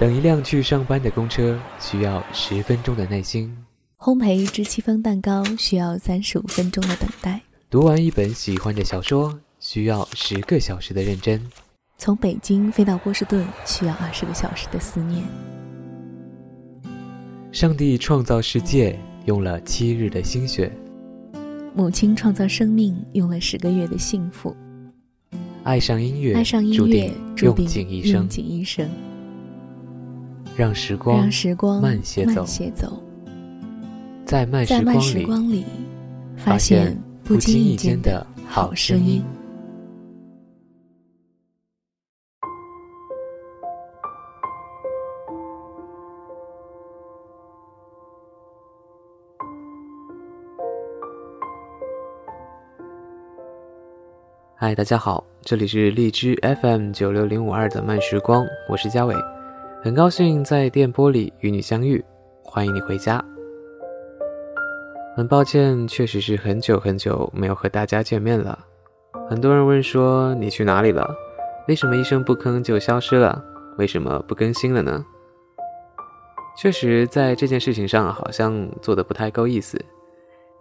等一辆去上班的公车需要十分钟的耐心，烘焙一只戚风蛋糕需要三十五分钟的等待，读完一本喜欢的小说需要十个小时的认真，从北京飞到波士顿需要二十个小时的思念。上帝创造世界用了七日的心血，母亲创造生命用了十个月的幸福。爱上音乐，爱上音乐，用尽一生，用尽一生。让时光，慢些走，在慢时光里，发现不经意间的好声音。嗨，大家好，这里是荔枝 FM 九六零五二的慢时光，我是嘉伟，很高兴在电波里与你相遇，欢迎你回家。很抱歉，确实是很久很久没有和大家见面了。很多人问说你去哪里了？为什么一声不吭就消失了？为什么不更新了呢？确实，在这件事情上好像做的不太够意思，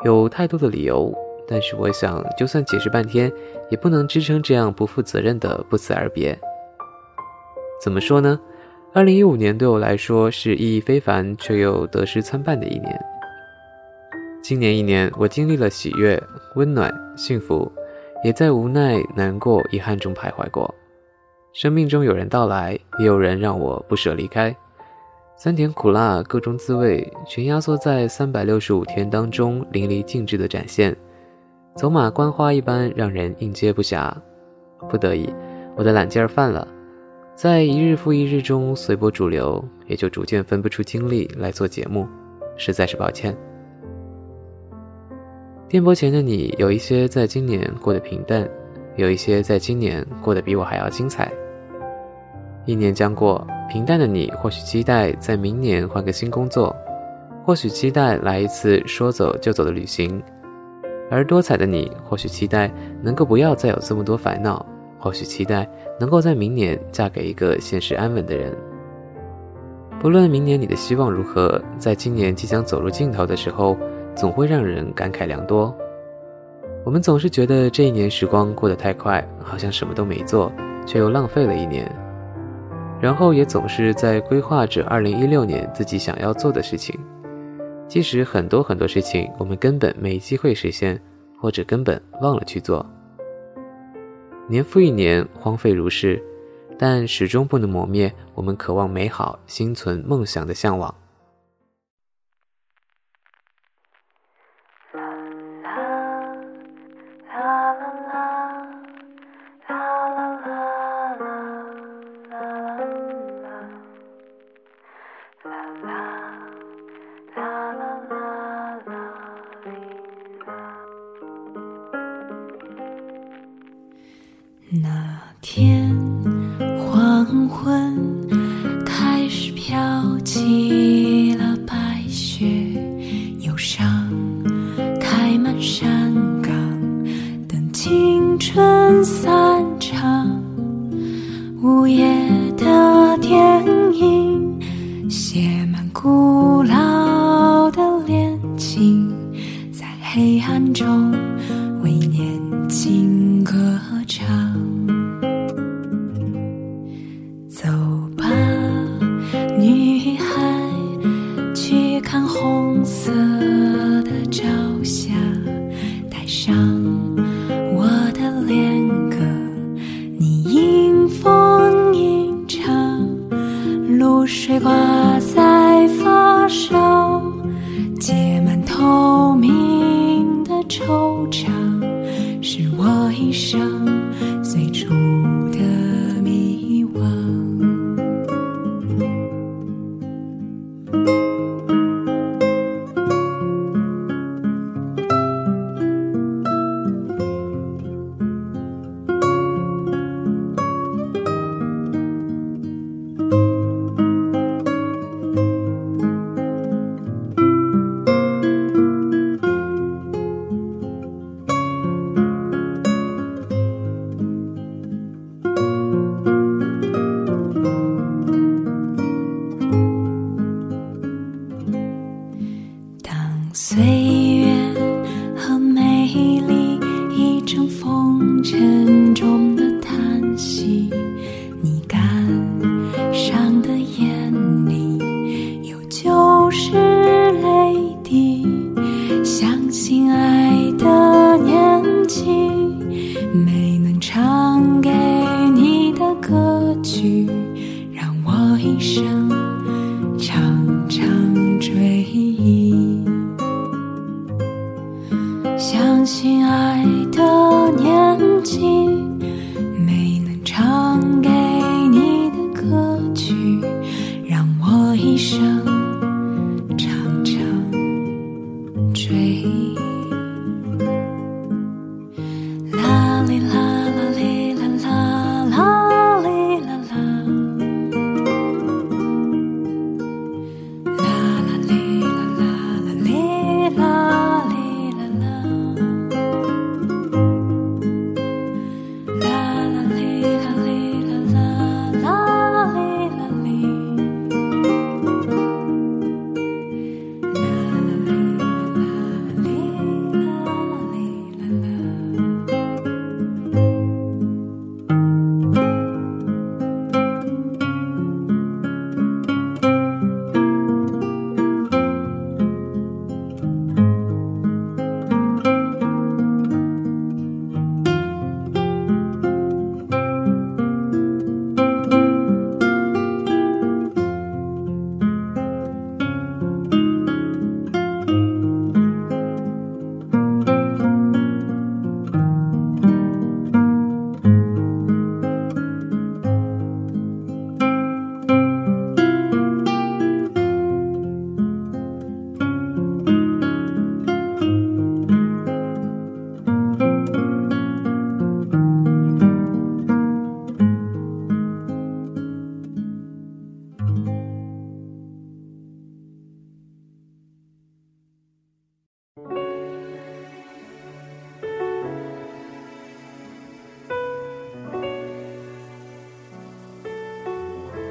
有太多的理由。但是我想，就算解释半天，也不能支撑这样不负责任的不辞而别。怎么说呢？二零一五年对我来说是意义非凡却又得失参半的一年。今年一年，我经历了喜悦、温暖、幸福，也在无奈、难过、遗憾中徘徊过。生命中有人到来，也有人让我不舍离开。酸甜苦辣各种滋味，全压缩在三百六十五天当中，淋漓尽致的展现。走马观花一般，让人应接不暇。不得已，我的懒劲儿犯了，在一日复一日中随波逐流，也就逐渐分不出精力来做节目，实在是抱歉。电波前的你，有一些在今年过得平淡，有一些在今年过得比我还要精彩。一年将过，平淡的你或许期待在明年换个新工作，或许期待来一次说走就走的旅行。而多彩的你，或许期待能够不要再有这么多烦恼，或许期待能够在明年嫁给一个现实安稳的人。不论明年你的希望如何，在今年即将走入尽头的时候，总会让人感慨良多。我们总是觉得这一年时光过得太快，好像什么都没做，却又浪费了一年。然后也总是在规划着2016年自己想要做的事情。即使很多很多事情我们根本没机会实现，或者根本忘了去做。年复一年荒废如是，但始终不能磨灭我们渴望美好、心存梦想的向往。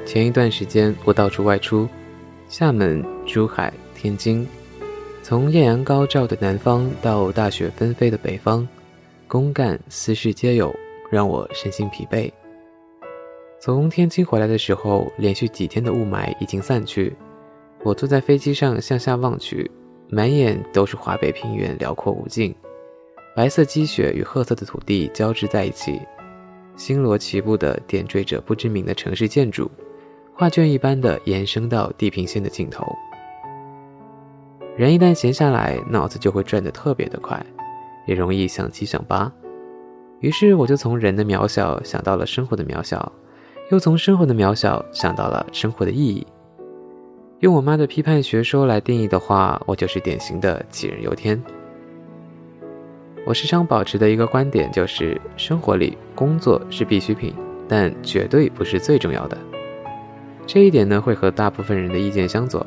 前一段时间，我到处外出，厦门、珠海、天津，从艳阳高照的南方到大雪纷飞的北方，公干私事皆有，让我身心疲惫。从天津回来的时候，连续几天的雾霾已经散去，我坐在飞机上向下望去，满眼都是华北平原辽阔无尽，白色积雪与褐色的土地交织在一起，星罗棋布地点缀着不知名的城市建筑。画卷一般的延伸到地平线的尽头。人一旦闲下来，脑子就会转得特别的快，也容易想七想八。于是我就从人的渺小想到了生活的渺小，又从生活的渺小想到了生活的意义。用我妈的批判学说来定义的话，我就是典型的杞人忧天。我时常保持的一个观点就是：生活里工作是必需品，但绝对不是最重要的。这一点呢，会和大部分人的意见相左。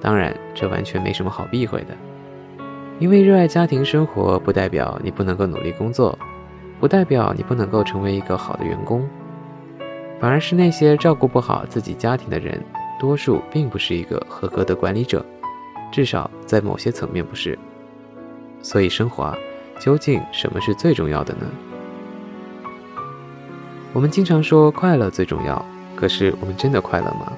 当然，这完全没什么好避讳的，因为热爱家庭生活，不代表你不能够努力工作，不代表你不能够成为一个好的员工，反而是那些照顾不好自己家庭的人，多数并不是一个合格的管理者，至少在某些层面不是。所以，生活啊，究竟什么是最重要的呢？我们经常说快乐最重要。可是我们真的快乐吗？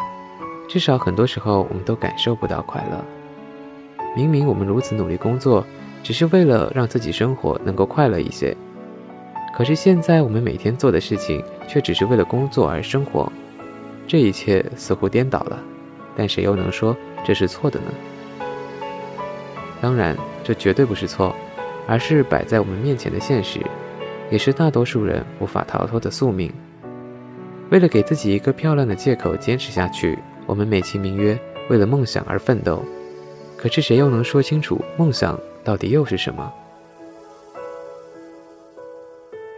至少很多时候我们都感受不到快乐。明明我们如此努力工作，只是为了让自己生活能够快乐一些，可是现在我们每天做的事情却只是为了工作而生活，这一切似乎颠倒了。但谁又能说这是错的呢？当然，这绝对不是错，而是摆在我们面前的现实，也是大多数人无法逃脱的宿命。为了给自己一个漂亮的借口坚持下去，我们美其名曰为了梦想而奋斗。可是谁又能说清楚梦想到底又是什么？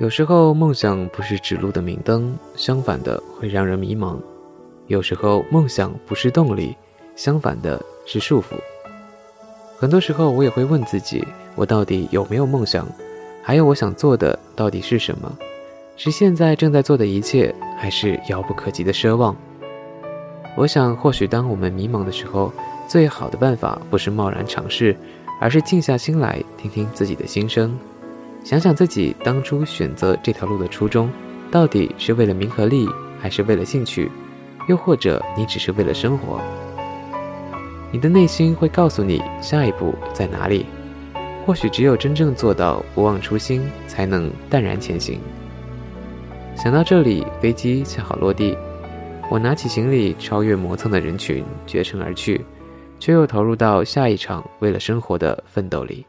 有时候梦想不是指路的明灯，相反的会让人迷茫；有时候梦想不是动力，相反的是束缚。很多时候我也会问自己：我到底有没有梦想？还有我想做的到底是什么？是现在正在做的一切，还是遥不可及的奢望？我想，或许当我们迷茫的时候，最好的办法不是贸然尝试，而是静下心来听听自己的心声，想想自己当初选择这条路的初衷，到底是为了名和利，还是为了兴趣？又或者你只是为了生活？你的内心会告诉你下一步在哪里。或许只有真正做到不忘初心，才能淡然前行。想到这里，飞机恰好落地，我拿起行李，超越磨蹭的人群，绝尘而去，却又投入到下一场为了生活的奋斗里。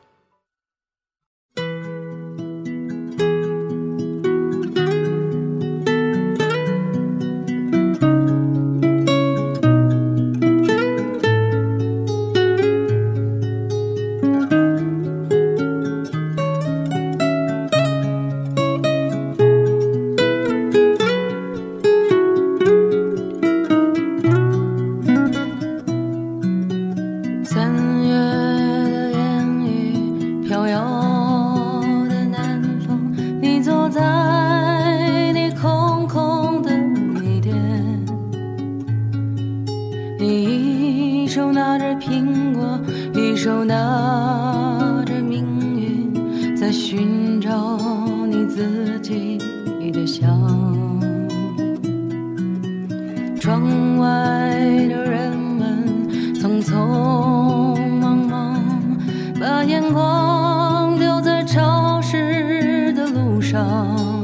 光丢在潮湿的路上。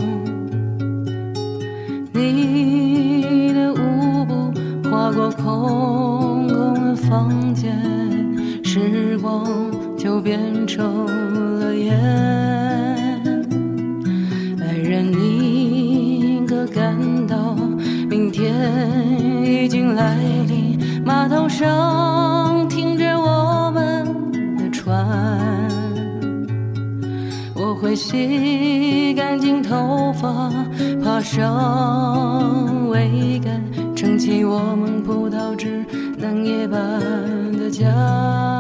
你的舞步划过空空的房间，时光就变成了烟。爱人，你可感到明天已经来临？码头上会洗干净头发，爬上桅杆，撑起我们葡萄枝嫩叶般的家。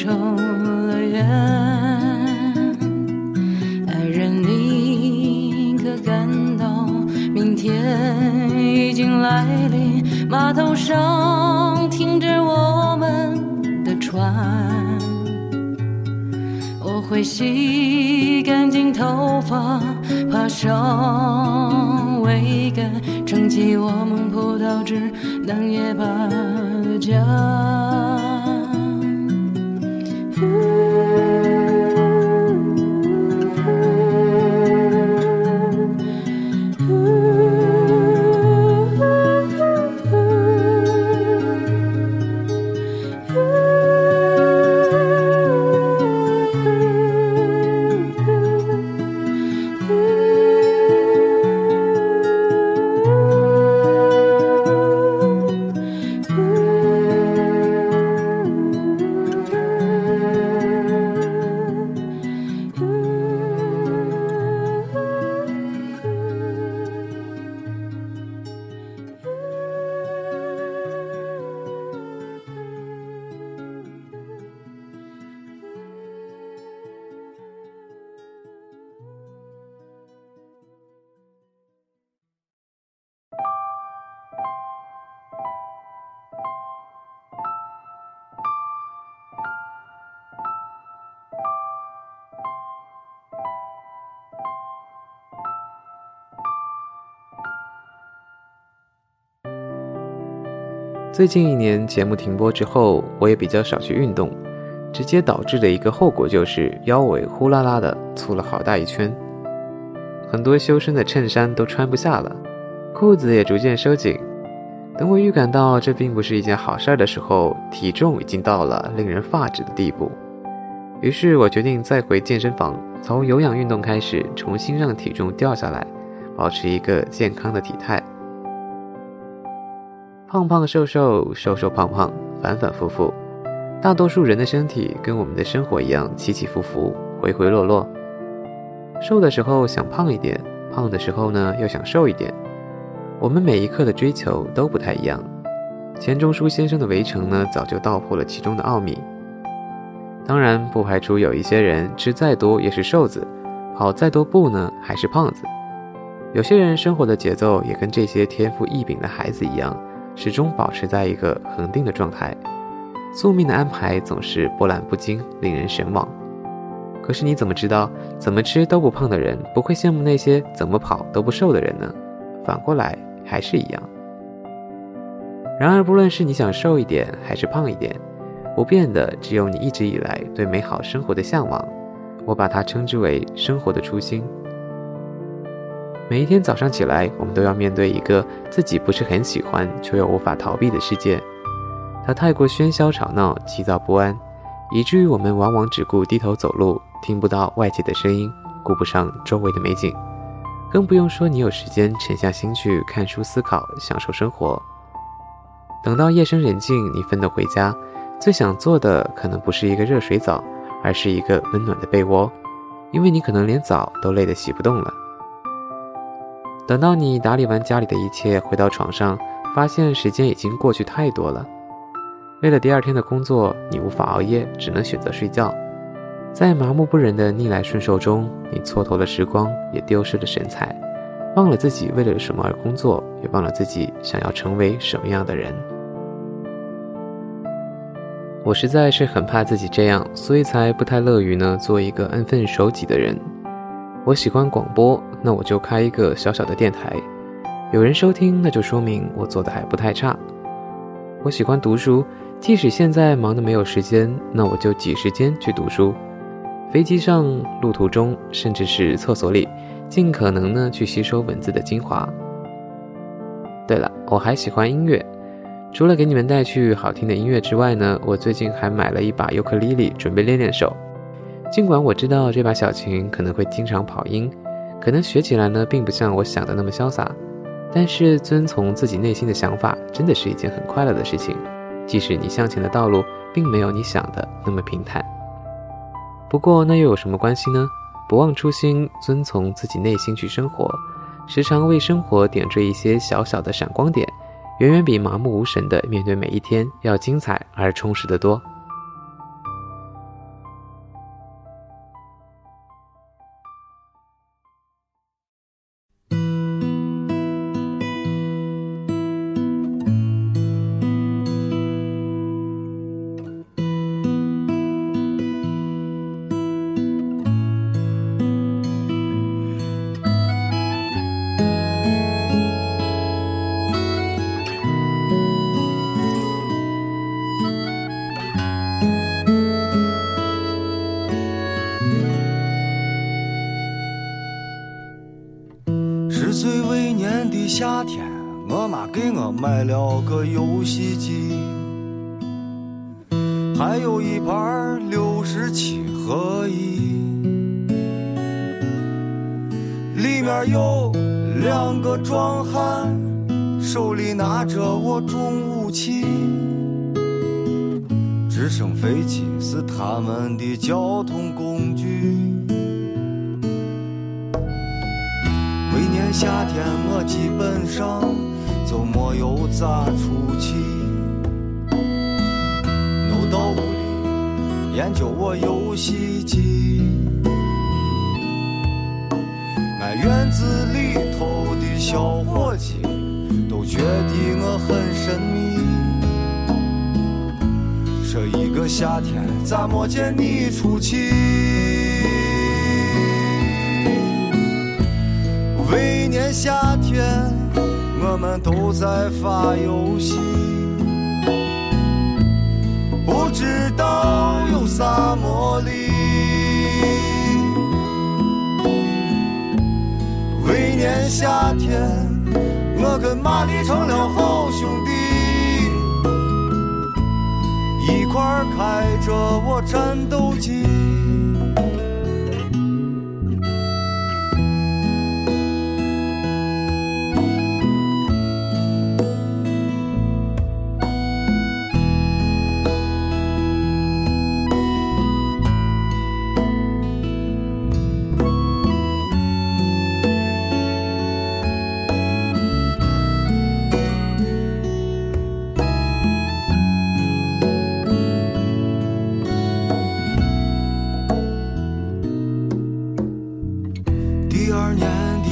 成了烟。爱人，你可感到明天已经来临？码头上停着我们的船，我会洗干净头发，爬上桅杆，撑起我们葡萄枝嫩叶般的家。最近一年节目停播之后，我也比较少去运动，直接导致的一个后果就是腰围呼啦啦的粗了好大一圈，很多修身的衬衫都穿不下了，裤子也逐渐收紧，等我预感到这并不是一件好事儿的时候，体重已经到了令人发指的地步。于是我决定再回健身房，从有氧运动开始，重新让体重掉下来，保持一个健康的体态。胖胖瘦瘦，瘦瘦胖胖，反反复复。大多数人的身体跟我们的生活一样，起起伏伏，回回落落。瘦的时候想胖一点，胖的时候呢又想瘦一点。我们每一刻的追求都不太一样。钱钟书先生的《围城》呢，早就道破了其中的奥秘。当然，不排除有一些人吃再多也是瘦子，跑再多步呢还是胖子。有些人生活的节奏也跟这些天赋异禀的孩子一样，始终保持在一个恒定的状态。宿命的安排总是波澜不惊，令人神往。可是你怎么知道，怎么吃都不胖的人不会羡慕那些怎么跑都不瘦的人呢？反过来还是一样。然而，不论是你想瘦一点还是胖一点，不变的只有你一直以来对美好生活的向往。我把它称之为生活的初心。每一天早上起来，我们都要面对一个自己不是很喜欢却又无法逃避的世界。它太过喧嚣吵闹、急躁不安，以至于我们往往只顾低头走路，听不到外界的声音，顾不上周围的美景，更不用说你有时间沉下心去看书、思考、享受生活。等到夜深人静，你分头回家，最想做的可能不是一个热水澡，而是一个温暖的被窝，因为你可能连澡都累得洗不动了。等到你打理完家里的一切，回到床上，发现时间已经过去太多了。为了第二天的工作，你无法熬夜，只能选择睡觉。在麻木不仁的逆来顺受中，你蹉跎了时光，也丢失了神采，忘了自己为了什么而工作，也忘了自己想要成为什么样的人。我实在是很怕自己这样，所以才不太乐于呢做一个安分守己的人。我喜欢广播，那我就开一个小小的电台，有人收听，那就说明我做的还不太差。我喜欢读书。即使现在忙得没有时间，那我就挤时间去读书。飞机上、路途中，甚至是厕所里，尽可能呢去吸收文字的精华。对了，我还喜欢音乐，除了给你们带去好听的音乐之外呢，我最近还买了一把尤克里里，准备练练手。尽管我知道这把小琴可能会经常跑音，可能学起来呢并不像我想的那么潇洒，但是遵从自己内心的想法，真的是一件很快乐的事情。即使你向前的道路并没有你想的那么平坦，不过那又有什么关系呢？不忘初心，遵从自己内心去生活，时常为生活点缀一些小小的闪光点，远远比麻木无神的面对每一天要精彩而充实得多。十岁那年的夏天，我妈给我买了个游戏机，还有一盘六十七合一，里面有两个壮汉，手里拿着我重武器，直升飞机是他们的交通工具。夏天我基本上就没有咋出去，都到屋里研究我游戏机。俺院子里头的小伙计都觉得我很神秘，说一个夏天咋没见你出去？每年夏天，我们都在发游戏，不知道有啥魔力。每年夏天，我跟玛丽成了好兄弟，一块儿开着我战斗机。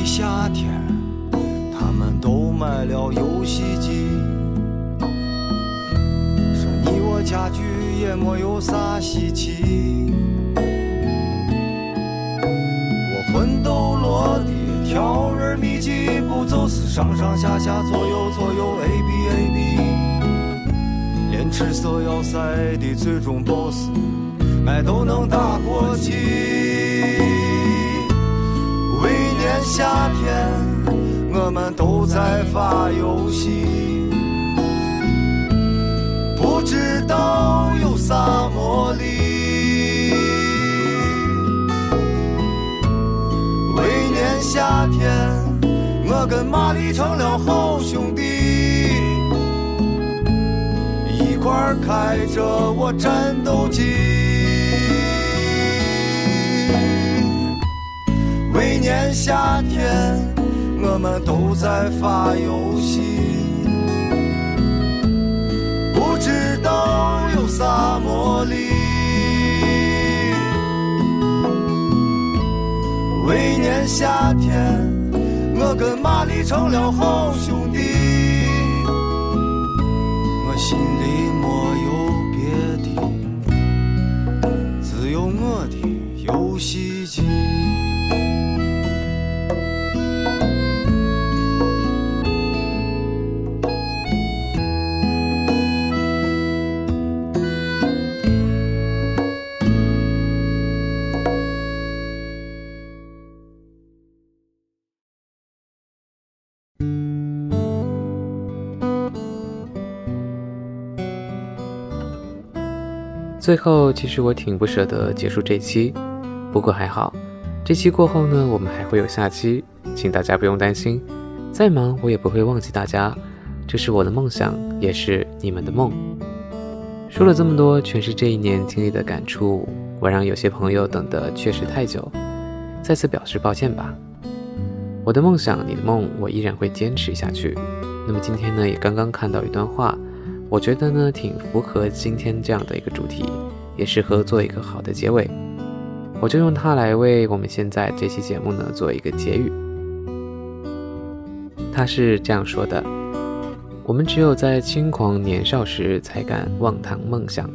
夏天，他们都买了游戏机，说你我家具也没有啥稀奇。我魂斗罗的跳人秘籍，不就是上上下下左右左右 A B A B，连赤色要塞的最终 BOSS，俺都能打过去。夏天，我们都在发游戏，不知道有啥魔力。为年夏天，我跟玛丽成了好兄弟，一块儿开着我战斗机。每年夏天，我们都在发游戏，不知道有啥魔力。每年夏天，我跟玛丽成了好兄弟，我心最后，其实我挺不舍得结束这期，不过还好，这期过后呢，我们还会有下期，请大家不用担心，再忙我也不会忘记大家，这是我的梦想，也是你们的梦。说了这么多，全是这一年经历的感触，我让有些朋友等得确实太久，再次表示抱歉吧。我的梦想，你的梦，我依然会坚持下去。那么今天呢，也刚刚看到一段话。我觉得呢，挺符合今天这样的一个主题，也适合做一个好的结尾。我就用它来为我们现在这期节目呢做一个结语。他是这样说的：我们只有在轻狂年少时才敢妄谈梦想，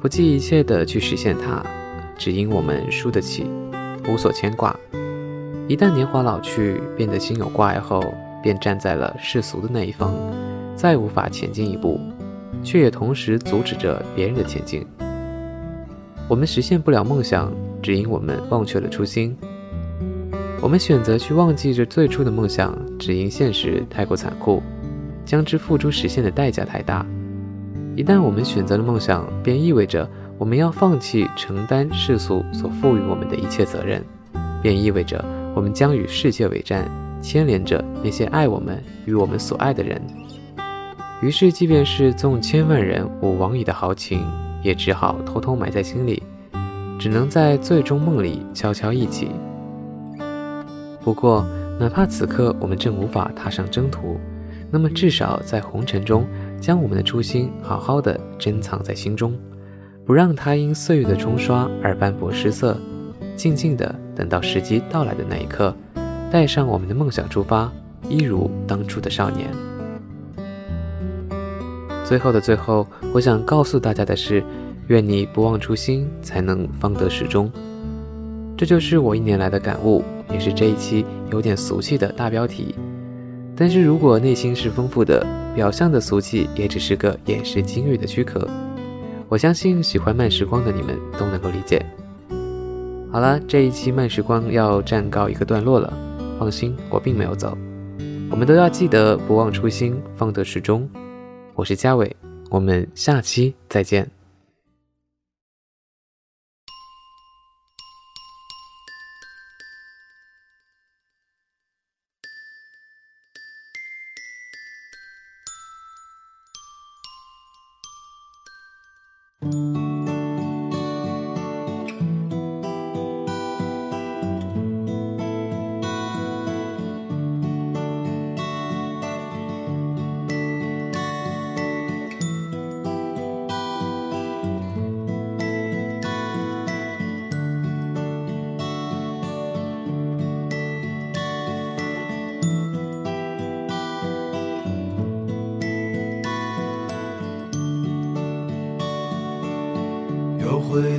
不计一切的去实现它，只因我们输得起，无所牵挂。一旦年华老去，变得心有挂碍后，便站在了世俗的那一方。再无法前进一步，却也同时阻止着别人的前进。我们实现不了梦想，只因我们忘却了初心。我们选择去忘记这最初的梦想，只因现实太过残酷，将之付诸实现的代价太大。一旦我们选择了梦想，便意味着我们要放弃承担世俗所赋予我们的一切责任，便意味着我们将与世界为战，牵连着那些爱我们与我们所爱的人。于是，即便是纵千万人吾往矣的豪情，也只好偷偷埋在心里，只能在最终梦里悄悄忆起。不过，哪怕此刻我们正无法踏上征途，那么至少在红尘中，将我们的初心好好的珍藏在心中，不让它因岁月的冲刷而斑驳失色，静静的等到时机到来的那一刻，带上我们的梦想出发，一如当初的少年。最后的最后，我想告诉大家的是，愿你不忘初心，才能方得始终。这就是我一年来的感悟，也是这一期有点俗气的大标题。但是如果内心是丰富的，表象的俗气也只是个掩饰金玉的躯壳。我相信喜欢慢时光的你们都能够理解。好了，这一期慢时光要暂告一个段落了。放心，我并没有走。我们都要记得不忘初心，方得始终。我是嘉伟，我们下期再见。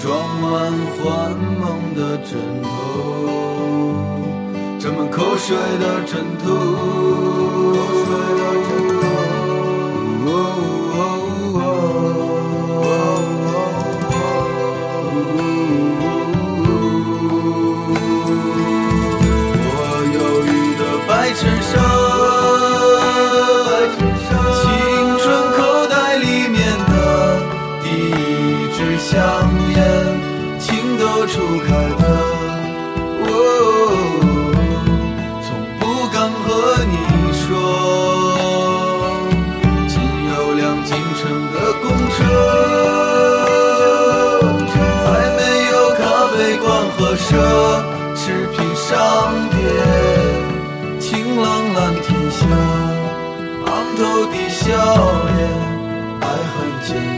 装满幻梦的枕头，沾满口水的枕头。和奢侈品商店，晴朗蓝天下，昂头的笑脸，爱很简单，